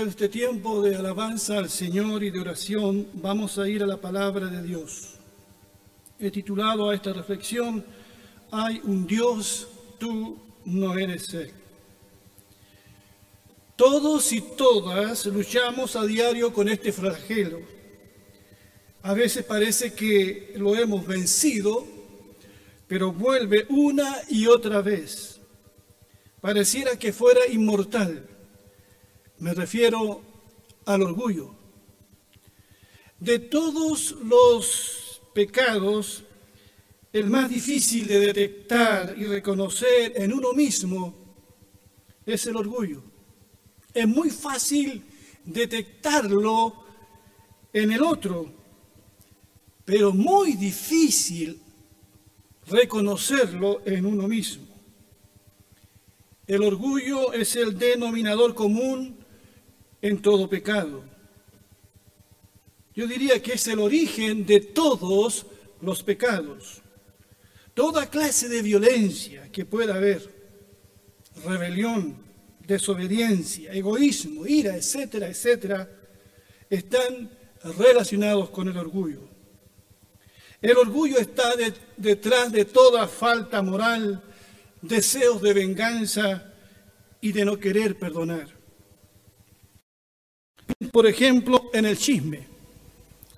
De este tiempo de alabanza al Señor y de oración, vamos a ir a la palabra de Dios. He titulado a esta reflexión, Hay un Dios, tú no eres Él. Todos y todas luchamos a diario con este flagelo. A veces parece que lo hemos vencido, pero vuelve una y otra vez. Pareciera que fuera inmortal. Me refiero al orgullo. De todos los pecados, el más difícil de detectar y reconocer en uno mismo es el orgullo. Es muy fácil detectarlo en el otro, pero muy difícil reconocerlo en uno mismo. El orgullo es el denominador común en todo pecado. Yo diría que es el origen de todos los pecados. Toda clase de violencia que pueda haber, rebelión, desobediencia, egoísmo, ira, etcétera, etcétera, están relacionados con el orgullo. El orgullo está detrás de toda falta moral, deseos de venganza y de no querer perdonar. Por ejemplo, en el chisme.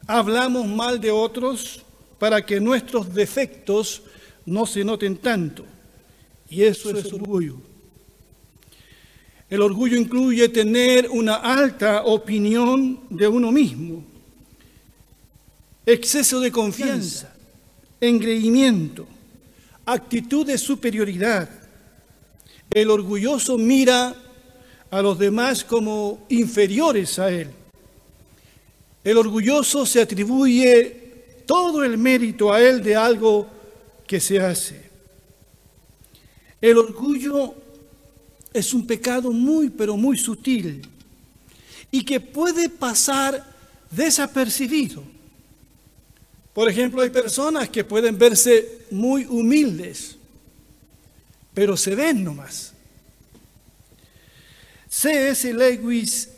Hablamos mal de otros para que nuestros defectos no se noten tanto. Y eso es orgullo. El orgullo incluye tener una alta opinión de uno mismo, exceso de confianza, engreimiento, actitud de superioridad. El orgulloso mira a los demás como inferiores a él. El orgulloso se atribuye todo el mérito a él de algo que se hace. El orgullo es un pecado muy, pero muy sutil y que puede pasar desapercibido. Por ejemplo, hay personas que pueden verse muy humildes, pero se ven nomás. C.S. Lewis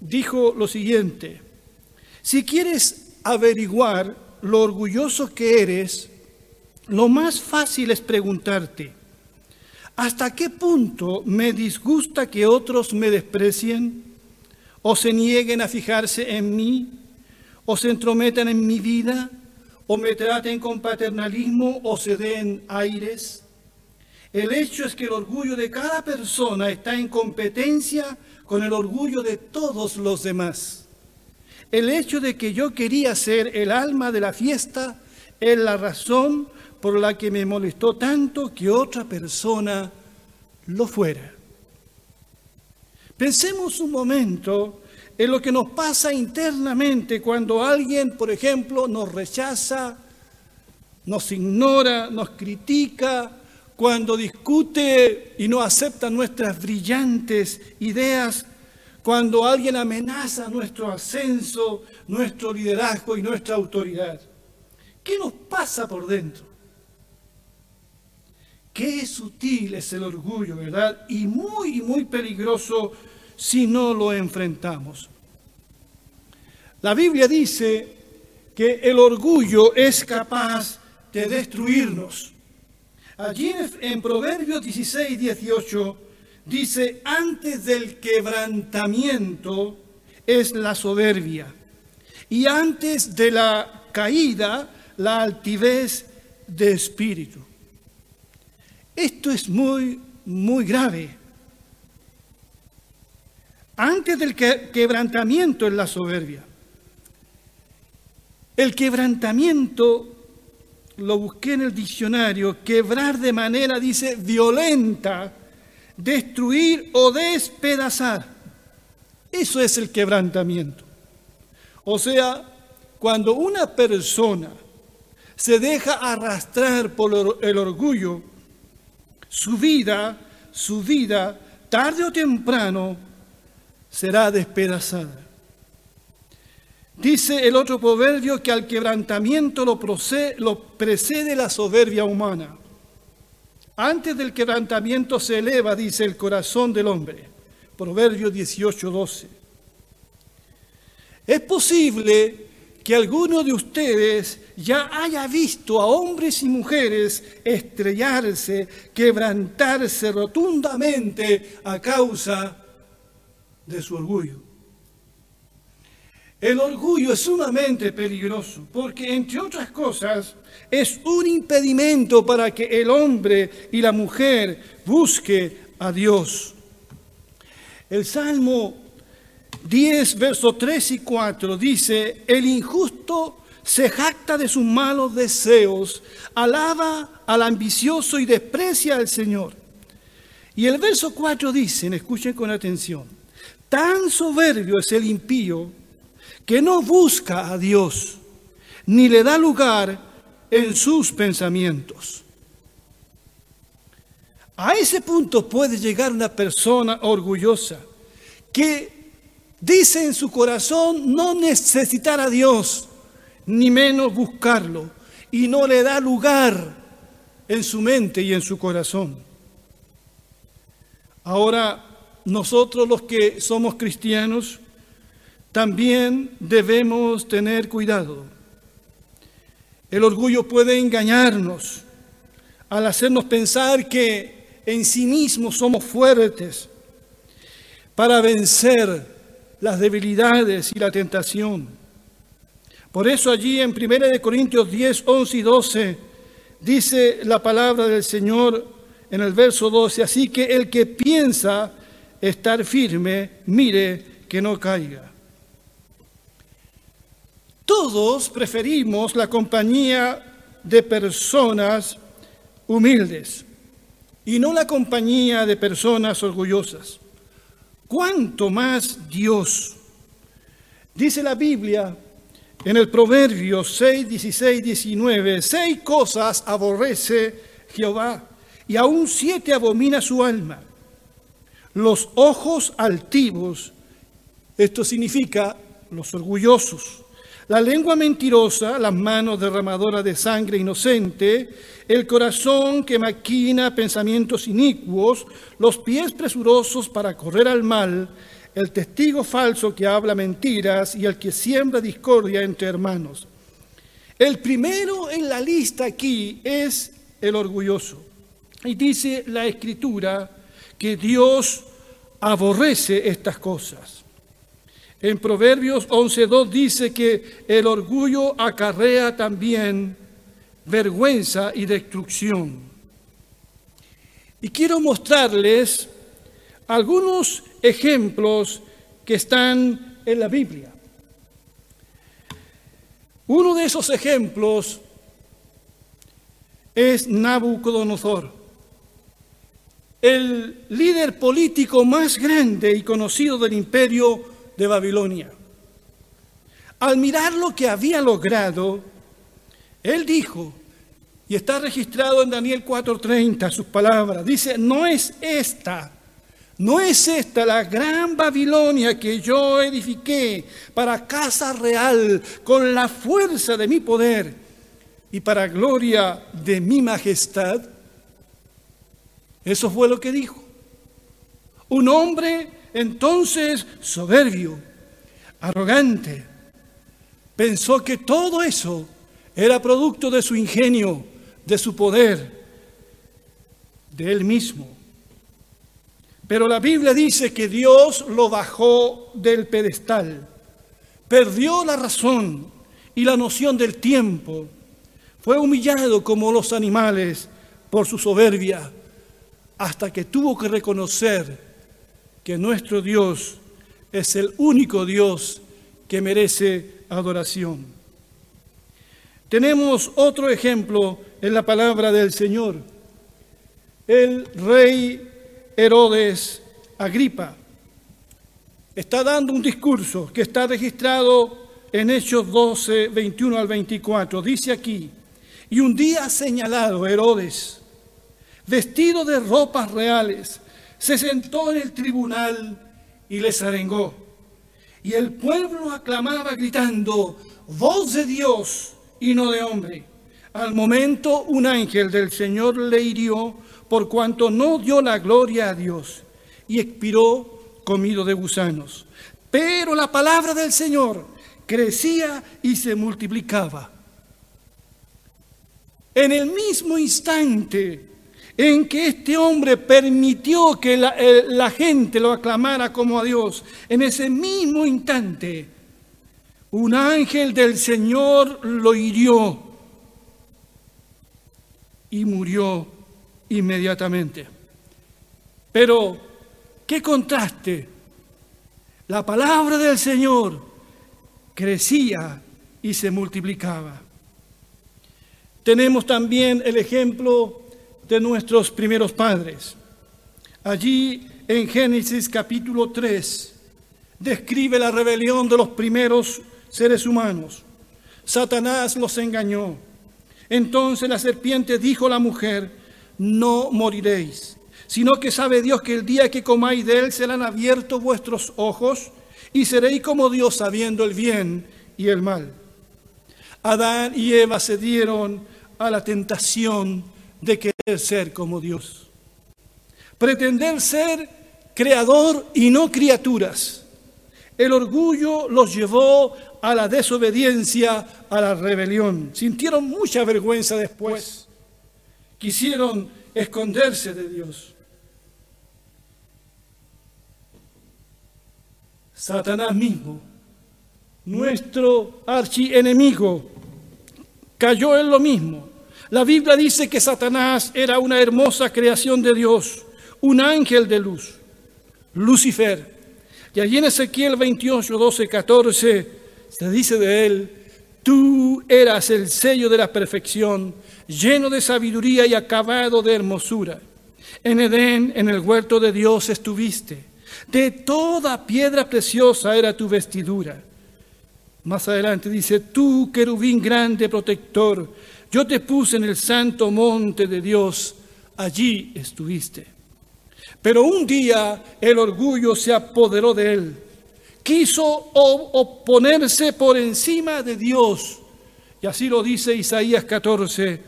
dijo lo siguiente, si quieres averiguar lo orgulloso que eres, lo más fácil es preguntarte, ¿hasta qué punto me disgusta que otros me desprecien o se nieguen a fijarse en mí o se entrometan en mi vida o me traten con paternalismo o se den aires? El hecho es que el orgullo de cada persona está en competencia con el orgullo de todos los demás. El hecho de que yo quería ser el alma de la fiesta es la razón por la que me molestó tanto que otra persona lo fuera. Pensemos un momento en lo que nos pasa internamente cuando alguien, por ejemplo, nos rechaza, nos ignora, nos critica, cuando discute y no acepta nuestras brillantes ideas, cuando alguien amenaza nuestro ascenso, nuestro liderazgo y nuestra autoridad. ¿Qué nos pasa por dentro? Qué sutil es el orgullo, ¿verdad? Y muy, muy peligroso si no lo enfrentamos. La Biblia dice que el orgullo es capaz de destruirnos. Allí en Proverbios 16, 18 dice, antes del quebrantamiento es la soberbia y antes de la caída la altivez de espíritu. Esto es muy, muy grave. Antes del quebrantamiento es la soberbia. El quebrantamiento lo busqué en el diccionario, quebrar de manera, dice, violenta, destruir o despedazar. Eso es el quebrantamiento. O sea, cuando una persona se deja arrastrar por el orgullo, su vida, su vida, tarde o temprano, será despedazada. Dice el otro proverbio que al quebrantamiento lo, precede la soberbia humana. Antes del quebrantamiento se eleva, dice el corazón del hombre, Proverbios 18, 12. Es posible que alguno de ustedes ya haya visto a hombres y mujeres estrellarse, quebrantarse rotundamente a causa de su orgullo. El orgullo es sumamente peligroso porque, entre otras cosas, es un impedimento para que el hombre y la mujer busque a Dios. El Salmo 10, versos 3 y 4 dice, el injusto se jacta de sus malos deseos, alaba al ambicioso y desprecia al Señor. Y el verso 4 dice, escuchen con atención, tan soberbio es el impío que no busca a Dios, ni le da lugar en sus pensamientos. A ese punto puede llegar una persona orgullosa que dice en su corazón no necesitar a Dios, ni menos buscarlo, y no le da lugar en su mente y en su corazón. Ahora, nosotros los que somos cristianos, también debemos tener cuidado. El orgullo puede engañarnos al hacernos pensar que en sí mismos somos fuertes para vencer las debilidades y la tentación. Por eso allí en 1 Corintios 10, 11 y 12 dice la palabra del Señor en el verso 12, así que el que piensa estar firme, mire que no caiga. Todos preferimos la compañía de personas humildes y no la compañía de personas orgullosas cuánto más Dios. Dice la Biblia en el Proverbio 6, 16, 19, seis cosas aborrece Jehová y aún siete abomina su alma. Los ojos altivos, esto significa los orgullosos, la lengua mentirosa, las manos derramadoras de sangre inocente, el corazón que maquina pensamientos inicuos, los pies presurosos para correr al mal, el testigo falso que habla mentiras y el que siembra discordia entre hermanos. El primero en la lista aquí es el orgulloso. Y dice la escritura que Dios aborrece estas cosas. En Proverbios 11.2 dice que el orgullo acarrea también vergüenza y destrucción. Y quiero mostrarles algunos ejemplos que están en la Biblia. Uno de esos ejemplos es Nabucodonosor, el líder político más grande y conocido del imperio de Babilonia. Al mirar lo que había logrado, él dijo, y está registrado en Daniel 4:30 sus palabras, dice, no es esta, no es esta la gran Babilonia que yo edifiqué para casa real con la fuerza de mi poder y para gloria de mi majestad. Eso fue lo que dijo. Un hombre entonces soberbio, arrogante, pensó que todo eso era producto de su ingenio, de su poder, de él mismo. Pero la Biblia dice que Dios lo bajó del pedestal, perdió la razón y la noción del tiempo, fue humillado como los animales por su soberbia, hasta que tuvo que reconocer que nuestro Dios es el único Dios que merece adoración. Tenemos otro ejemplo en la palabra del Señor. El rey Herodes Agripa está dando un discurso que está registrado en Hechos 12, 21 al 24. Dice aquí, y un día señalado Herodes, vestido de ropas reales, se sentó en el tribunal y les arengó. Y el pueblo aclamaba gritando, voz de Dios y no de hombre. Al momento un ángel del Señor le hirió por cuanto no dio la gloria a Dios y expiró comido de gusanos. Pero la palabra del Señor crecía y se multiplicaba. En el mismo instante en que este hombre permitió que la, gente lo aclamara como a Dios, en ese mismo instante, un ángel del Señor lo hirió y murió inmediatamente. Pero, ¿qué contraste? La palabra del Señor crecía y se multiplicaba. Tenemos también el ejemplo de nuestros primeros padres. Allí en Génesis capítulo 3 describe la rebelión de los primeros seres humanos. Satanás los engañó. Entonces la serpiente dijo a la mujer, no moriréis, sino que sabe Dios que el día que comáis de él serán abiertos vuestros ojos y seréis como Dios sabiendo el bien y el mal. Adán y Eva se dieron a la tentación de querer ser como Dios. Pretender ser creador y no criaturas. El orgullo los llevó a la desobediencia, a la rebelión. Sintieron mucha vergüenza después. Quisieron esconderse de Dios. Satanás mismo, nuestro archienemigo, cayó en lo mismo. La Biblia dice que Satanás era una hermosa creación de Dios, un ángel de luz, Lucifer. Y allí en Ezequiel 28, 12, 14 se dice de él, tú eras el sello de la perfección, lleno de sabiduría y acabado de hermosura. En Edén, en el huerto de Dios estuviste. De toda piedra preciosa era tu vestidura. Más adelante dice, tú, querubín grande protector, yo te puse en el santo monte de Dios, allí estuviste. Pero un día el orgullo se apoderó de él. Quiso oponerse por encima de Dios. Y así lo dice Isaías 14.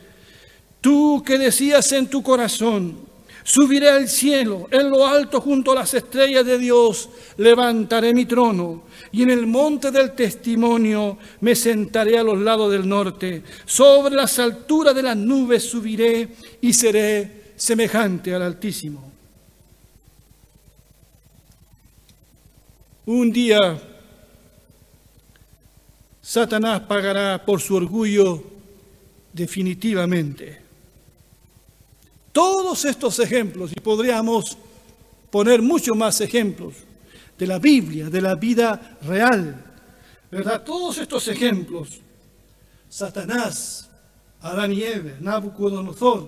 Tú que decías en tu corazón, subiré al cielo, en lo alto junto a las estrellas de Dios, levantaré mi trono y en el monte del testimonio me sentaré a los lados del norte. Sobre las alturas de las nubes subiré y seré semejante al Altísimo. Un día Satanás pagará por su orgullo definitivamente. Todos estos ejemplos, y podríamos poner muchos más ejemplos, de la Biblia, de la vida real. ¿Verdad? Todos estos ejemplos, Satanás, Adán y Eva, Nabucodonosor,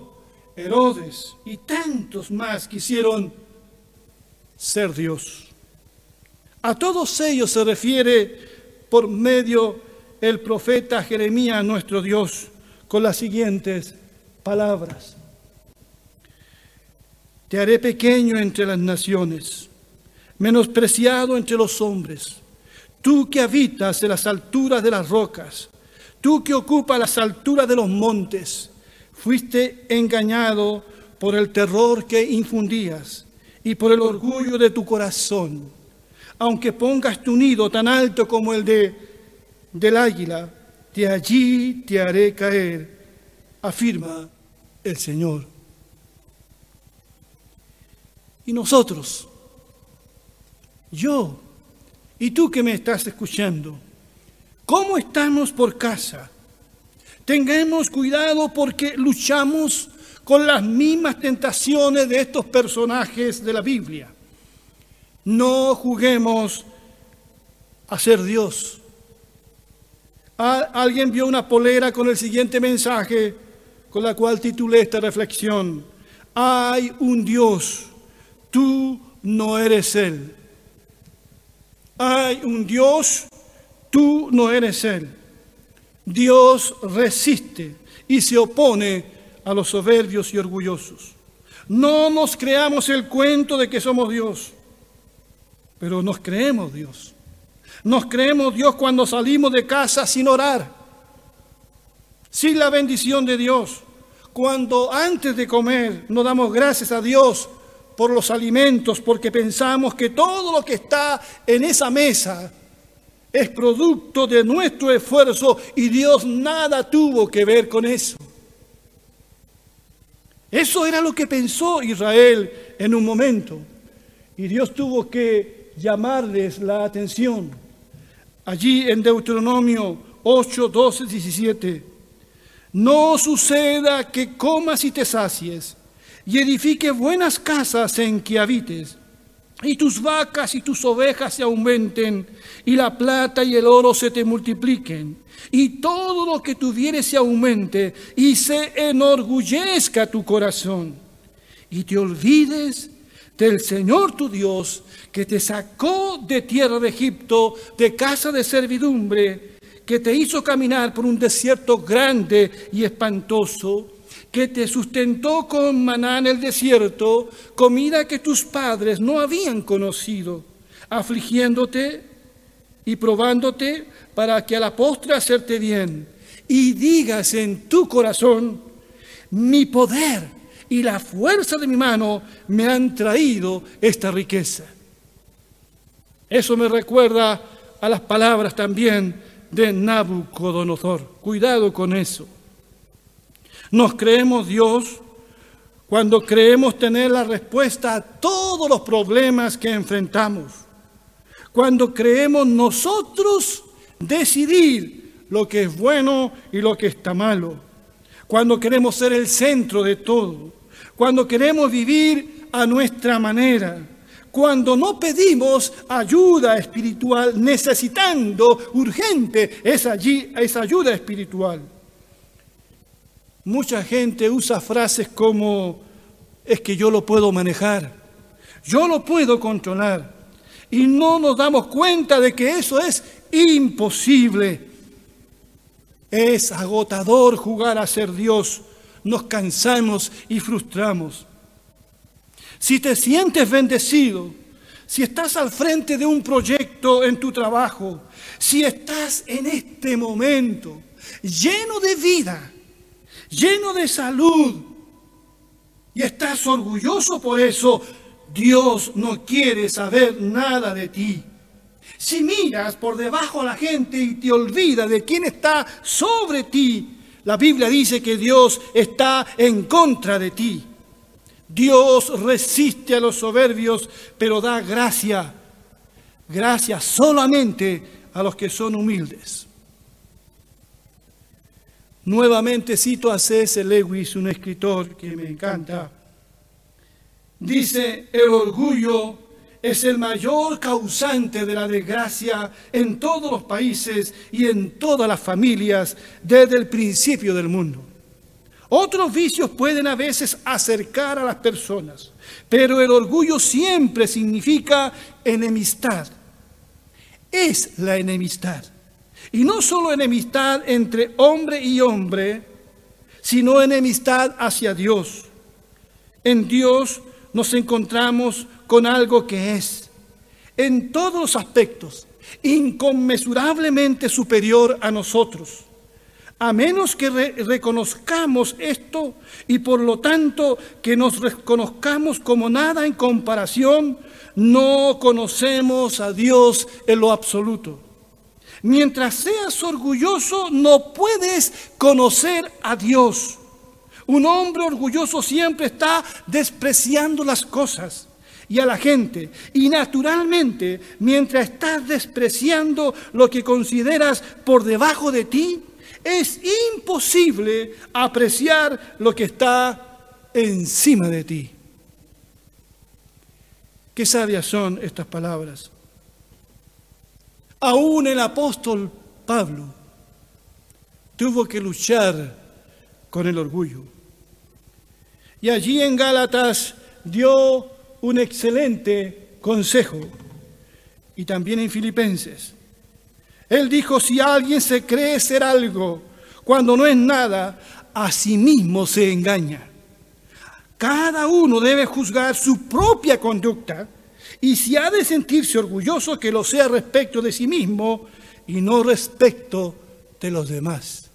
Herodes y tantos más quisieron ser Dios. A todos ellos se refiere por medio el profeta Jeremías, nuestro Dios, con las siguientes palabras. Te haré pequeño entre las naciones menospreciado entre los hombres. Tú que habitas en las alturas de las rocas, tú que ocupas las alturas de los montes, fuiste engañado por el terror que infundías y por el orgullo de tu corazón. Aunque pongas tu nido tan alto como el de, del águila, de allí te haré caer, afirma el Señor. Y nosotros, yo y tú que me estás escuchando, ¿cómo estamos por casa? Tengamos cuidado porque luchamos con las mismas tentaciones de estos personajes de la Biblia. No juguemos a ser Dios. Alguien vio una polera con el siguiente mensaje, con la cual titulé esta reflexión. Hay un Dios, tú no eres Él. Hay un Dios, tú no eres Él. Dios resiste y se opone a los soberbios y orgullosos. No nos creamos el cuento de que somos Dios, pero nos creemos Dios. Nos creemos Dios cuando salimos de casa sin orar, sin la bendición de Dios. Cuando antes de comer nos damos gracias a Dios por los alimentos porque pensamos que todo lo que está en esa mesa es producto de nuestro esfuerzo y Dios nada tuvo que ver con eso. Eso era lo que pensó Israel en un momento. Y Dios tuvo que llamarles la atención. Allí en Deuteronomio 8, 12, 17. No suceda que comas y te sacies y edifique buenas casas en que habites y tus vacas y tus ovejas se aumenten, y la plata y el oro se te multipliquen, y todo lo que tuvieres se aumente, y se enorgullezca tu corazón, y te olvides del Señor tu Dios, que te sacó de tierra de Egipto, de casa de servidumbre, que te hizo caminar por un desierto grande y espantoso, que te sustentó con maná en el desierto, comida que tus padres no habían conocido, afligiéndote y probándote para que a la postre hacerte bien. Y digas en tu corazón, mi poder y la fuerza de mi mano me han traído esta riqueza. Eso me recuerda a las palabras también de Nabucodonosor. Cuidado con eso. Nos creemos Dios cuando creemos tener la respuesta a todos los problemas que enfrentamos. Cuando creemos nosotros decidir lo que es bueno y lo que está malo. Cuando queremos ser el centro de todo. Cuando queremos vivir a nuestra manera. Cuando no pedimos ayuda espiritual necesitando urgente esa, esa ayuda espiritual. Mucha gente usa frases como, es que yo lo puedo manejar, yo lo puedo controlar. Y no nos damos cuenta de que eso es imposible. Es agotador jugar a ser Dios. Nos cansamos y frustramos. Si te sientes bendecido, si estás al frente de un proyecto en tu trabajo, si estás en este momento lleno de vida, lleno de salud, y estás orgulloso por eso, Dios no quiere saber nada de ti. Si miras por debajo a la gente y te olvidas de quién está sobre ti, la Biblia dice que Dios está en contra de ti. Dios resiste a los soberbios, pero da gracia, gracia solamente a los que son humildes. Nuevamente cito a C.S. Lewis, un escritor que me encanta. Dice, el orgullo es el mayor causante de la desgracia en todos los países y en todas las familias desde el principio del mundo. Otros vicios pueden a veces acercar a las personas, pero el orgullo siempre significa enemistad. Es la enemistad. Y no solo enemistad entre hombre y hombre, sino enemistad hacia Dios. En Dios nos encontramos con algo que es, en todos los aspectos, inconmensurablemente superior a nosotros. A menos que reconozcamos esto y por lo tanto que nos reconozcamos como nada en comparación, no conocemos a Dios en lo absoluto. Mientras seas orgulloso, no puedes conocer a Dios. Un hombre orgulloso siempre está despreciando las cosas y a la gente. Y naturalmente, mientras estás despreciando lo que consideras por debajo de ti, es imposible apreciar lo que está encima de ti. Qué sabias son estas palabras. Aún el apóstol Pablo tuvo que luchar con el orgullo. Y allí en Gálatas dio un excelente consejo. Y también en Filipenses. Él dijo, si alguien se cree ser algo cuando no es nada, a sí mismo se engaña. Cada uno debe juzgar su propia conducta y si ha de sentirse orgulloso, que lo sea respecto de sí mismo y no respecto de los demás.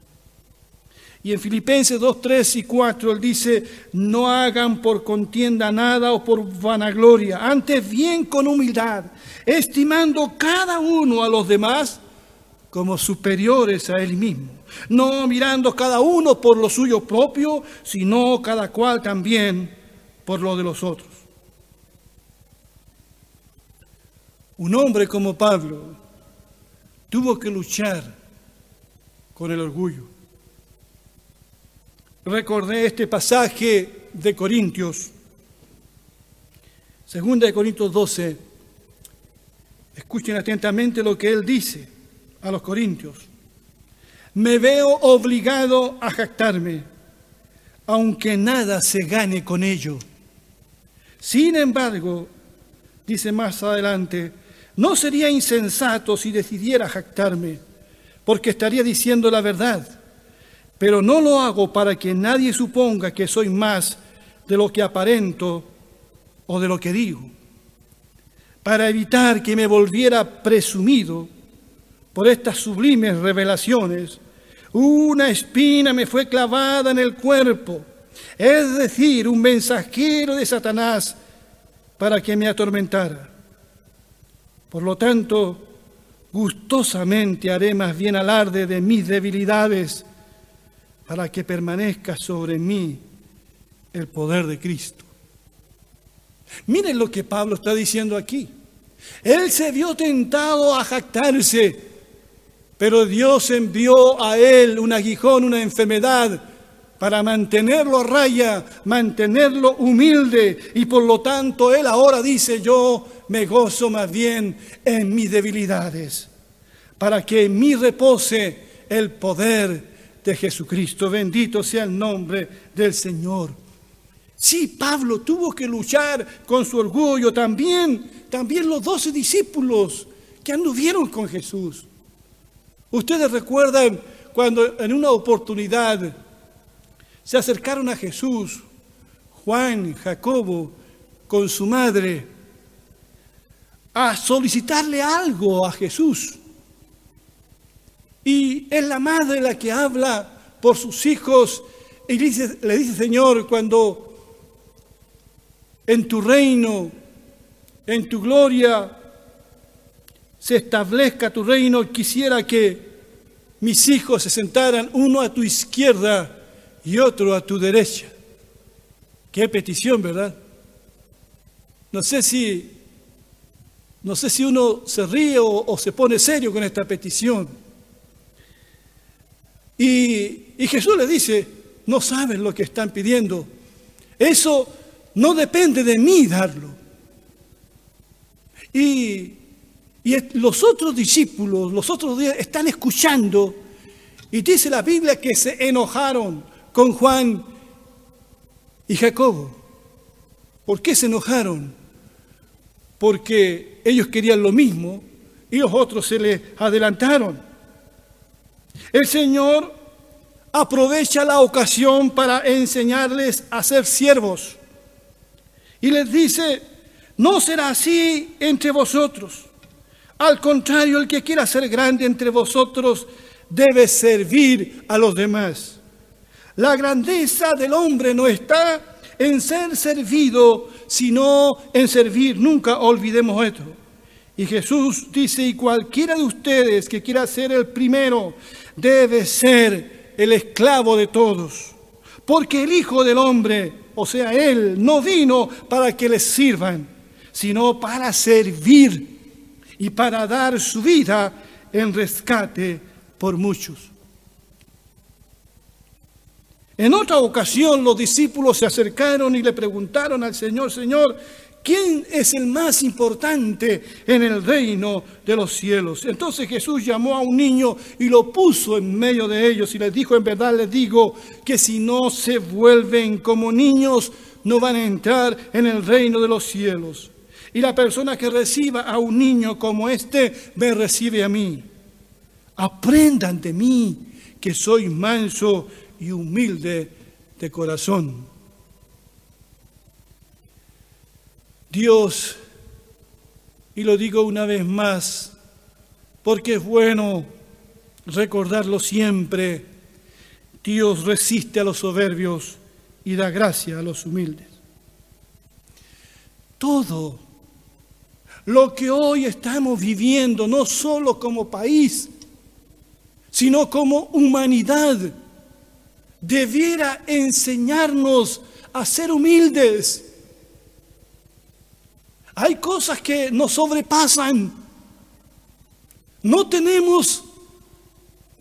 Y en Filipenses 2, 3 y 4 él dice, no hagan por contienda nada o por vanagloria, antes bien con humildad, estimando cada uno a los demás como superiores a él mismo, no mirando cada uno por lo suyo propio, sino cada cual también por lo de los otros. Un hombre como Pablo tuvo que luchar con el orgullo. Recordé este pasaje de Corintios, segunda de Corintios 12. Escuchen atentamente lo que él dice a los corintios. Me veo obligado a jactarme, aunque nada se gane con ello. Sin embargo, dice más adelante, no sería insensato si decidiera jactarme, porque estaría diciendo la verdad, pero no lo hago para que nadie suponga que soy más de lo que aparento o de lo que digo. Para evitar que me volviera presumido por estas sublimes revelaciones, una espina me fue clavada en el cuerpo, es decir, un mensajero de Satanás para que me atormentara. Por lo tanto, gustosamente haré más bien alarde de mis debilidades para que permanezca sobre mí el poder de Cristo. Miren lo que Pablo está diciendo aquí. Él se vio tentado a jactarse, pero Dios envió a él un aguijón, una enfermedad, para mantenerlo a raya, mantenerlo humilde, y por lo tanto él ahora dice, yo me gozo más bien en mis debilidades, para que en mí repose el poder de Jesucristo. Bendito sea el nombre del Señor. Sí, Pablo tuvo que luchar con su orgullo, también, también los doce discípulos que anduvieron con Jesús. Ustedes recuerdan cuando en una oportunidad se acercaron a Jesús, Juan, Jacobo, con su madre, a solicitarle algo a Jesús. Y es la madre la que habla por sus hijos y le dice, le dice, Señor, cuando en tu reino, en tu gloria, se establezca tu reino, quisiera que mis hijos se sentaran uno a tu izquierda y otro a tu derecha. Qué petición, ¿verdad? No sé si no sé si uno se ríe o, se pone serio con esta petición. Y, Jesús le dice, no saben lo que están pidiendo. Eso no depende de mí darlo. Y, y los otros discípulos, los otros días están escuchando y dice la Biblia que se enojaron con Juan y Jacobo. ¿Por qué se enojaron? Porque ellos querían lo mismo y los otros se les adelantaron. El Señor aprovecha la ocasión para enseñarles a ser siervos. Y les dice, no será así entre vosotros. Al contrario, el que quiera ser grande entre vosotros debe servir a los demás. La grandeza del hombre no está en ser servido, sino en servir. Nunca olvidemos esto. Y Jesús dice, y cualquiera de ustedes que quiera ser el primero, debe ser el esclavo de todos. Porque el Hijo del Hombre, o sea, Él, no vino para que les sirvan, sino para servir y para dar su vida en rescate por muchos. En otra ocasión los discípulos se acercaron y le preguntaron al Señor, Señor, ¿Quién es el más importante en el reino de los cielos? Entonces Jesús llamó a un niño y lo puso en medio de ellos y les dijo, en verdad les digo que si no se vuelven como niños, no van a entrar en el reino de los cielos. Y la persona que reciba a un niño como este, me recibe a mí. Aprendan de mí que soy manso y humilde de corazón Dios, y lo digo una vez más, porque es bueno recordarlo siempre, Dios resiste a los soberbios y da gracia a los humildes. Todo lo que hoy estamos viviendo, no solo como país, sino como humanidad, debiera enseñarnos a ser humildes. Hay cosas que nos sobrepasan. No tenemos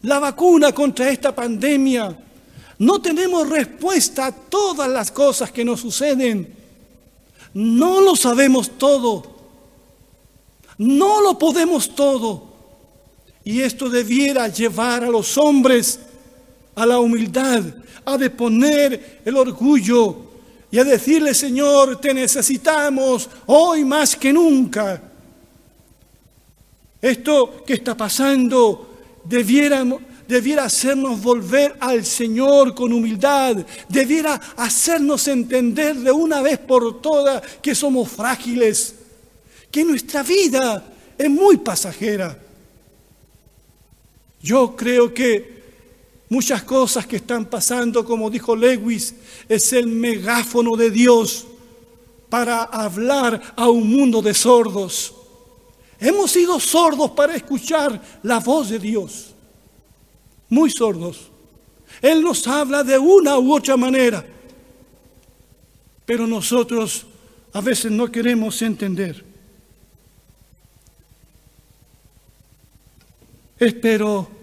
la vacuna contra esta pandemia. No tenemos respuesta a todas las cosas que nos suceden. No lo sabemos todo. No lo podemos todo. Y esto debiera llevar a los hombres a la humildad, a deponer el orgullo y a decirle, Señor, te necesitamos hoy más que nunca. Esto que está pasando debiera, debiera hacernos volver al Señor con humildad, debiera hacernos entender de una vez por todas que somos frágiles, que nuestra vida es muy pasajera. Yo creo que muchas cosas que están pasando, como dijo Lewis, es el megáfono de Dios para hablar a un mundo de sordos. Hemos sido sordos para escuchar la voz de Dios muy sordos. Él nos habla de una u otra manera, pero nosotros a veces no queremos entender. Espero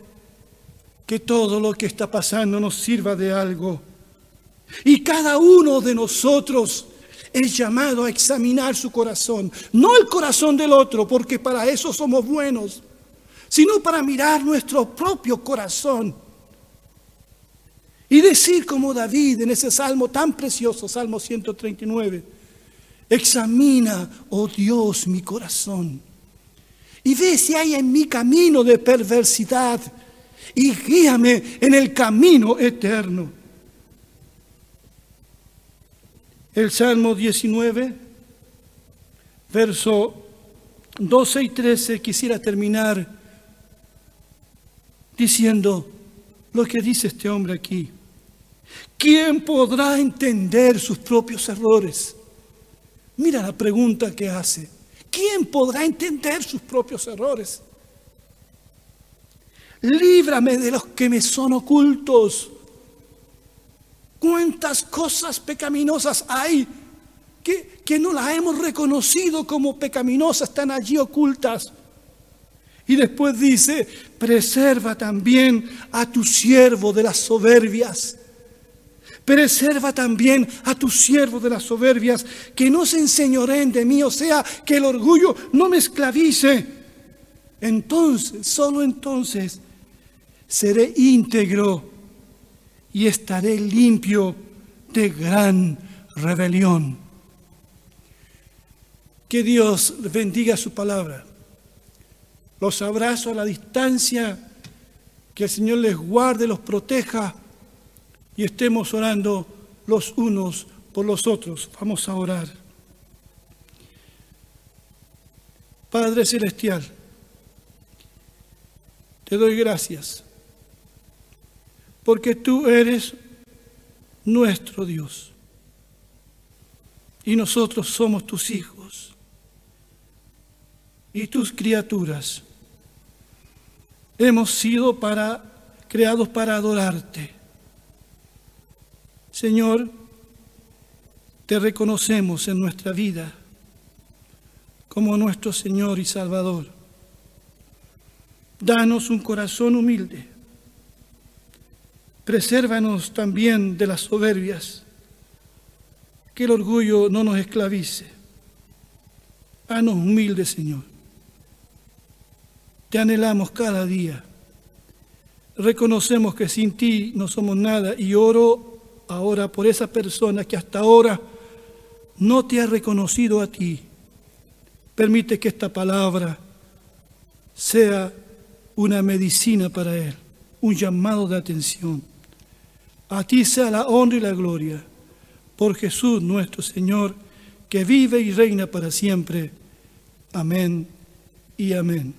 que todo lo que está pasando nos sirva de algo. Y cada uno de nosotros es llamado a examinar su corazón, no el corazón del otro, porque para eso somos buenos, sino para mirar nuestro propio corazón y decir como David en ese salmo tan precioso, Salmo 139, examina, oh Dios, mi corazón y ve si hay en mi camino de perversidad y guíame en el camino eterno. El Salmo 19, verso 12 y 13, quisiera terminar diciendo lo que dice este hombre aquí. ¿Quién podrá entender sus propios errores? Mira la pregunta que hace. ¿Quién podrá entender sus propios errores? Líbrame de los que me son ocultos. ¿Cuántas cosas pecaminosas hay que, que no las hemos reconocido como pecaminosas, están allí ocultas? Y después dice, preserva también a tu siervo de las soberbias. Preserva también a tu siervo de las soberbias, que no se enseñoreen de mí, o sea, que el orgullo no me esclavice. Entonces, solo entonces, seré íntegro y estaré limpio de gran rebelión. Que Dios bendiga su palabra. Los abrazo a la distancia. Que el Señor les guarde, los proteja y estemos orando los unos por los otros. Vamos a orar. Padre Celestial, te doy gracias porque tú eres nuestro Dios y nosotros somos tus hijos y tus criaturas hemos sido para, creados para adorarte. Señor, te reconocemos en nuestra vida como nuestro Señor y Salvador. Danos un corazón humilde. Presérvanos también de las soberbias. Que el orgullo no nos esclavice. Danos humildes, Señor. Te anhelamos cada día. Reconocemos que sin ti no somos nada y oro ahora por esa persona que hasta ahora no te ha reconocido a ti. Permite que esta palabra sea una medicina para él, un llamado de atención. A ti sea la honra y la gloria por Jesús nuestro Señor, que vive y reina para siempre. Amén y amén.